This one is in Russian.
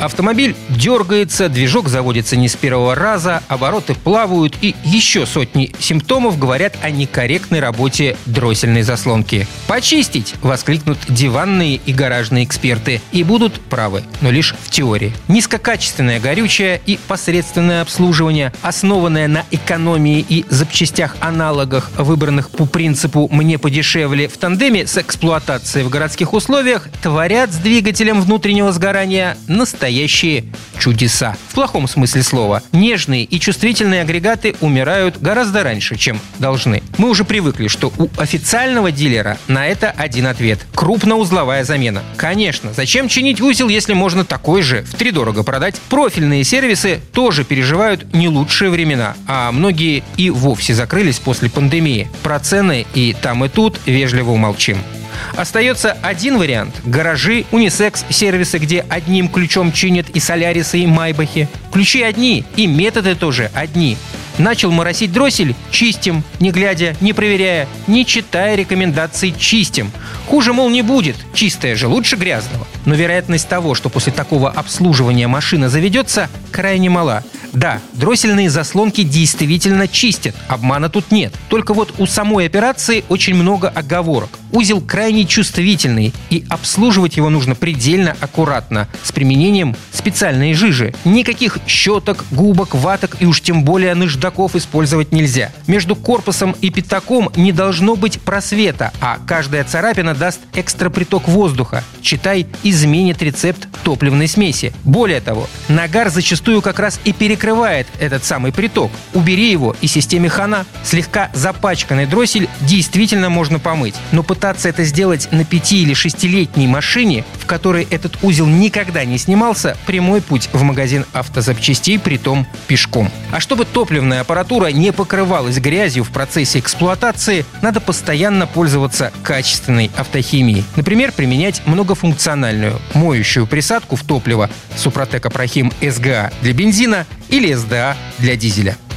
Автомобиль дергается, движок заводится не с первого раза, обороты плавают и еще сотни симптомов говорят о некорректной работе дроссельной заслонки. «Почистить!» – воскликнут диванные и гаражные эксперты. И будут правы, но лишь в теории. Низкокачественное горючее и посредственное обслуживание, основанное на экономии и запчастях-аналогах, выбранных по принципу «мне подешевле» в тандеме с эксплуатацией в городских условиях, творят с двигателем внутреннего сгорания настоящие настоящие чудеса. В плохом смысле слова. Нежные и чувствительные агрегаты умирают гораздо раньше, чем должны. Мы уже привыкли, что у официального дилера на это один ответ. Крупноузловая замена. Конечно, зачем чинить узел, если можно такой же в три дорого продать? Профильные сервисы тоже переживают не лучшие времена, а многие и вовсе закрылись после пандемии. Про цены и там и тут вежливо умолчим. Остается один вариант – гаражи, унисекс-сервисы, где одним ключом чинят и солярисы, и майбахи. Ключи одни, и методы тоже одни. Начал моросить дроссель – чистим, не глядя, не проверяя, не читая рекомендаций – чистим. Хуже, мол, не будет, чистое же лучше грязного. Но вероятность того, что после такого обслуживания машина заведется, крайне мала – да, дроссельные заслонки действительно чистят, обмана тут нет. Только вот у самой операции очень много оговорок. Узел крайне чувствительный, и обслуживать его нужно предельно аккуратно, с применением специальной жижи. Никаких щеток, губок, ваток и уж тем более наждаков использовать нельзя. Между корпусом и пятаком не должно быть просвета, а каждая царапина даст экстра приток воздуха. Читай, изменит рецепт топливной смеси. Более того, нагар зачастую как раз и перекрывает этот самый приток. Убери его, и системе хана. Слегка запачканный дроссель действительно можно помыть. Но пытаться это сделать на 5 или 6-летней машине, в которой этот узел никогда не снимался, прямой путь в магазин автозапчастей, притом пешком. А чтобы топливная аппаратура не покрывалась грязью в процессе эксплуатации, надо постоянно пользоваться качественной автохимией. Например, применять многофункциональную моющую присадку в топливо Супротек Апрахим СГА для бензина или СДА для дизеля.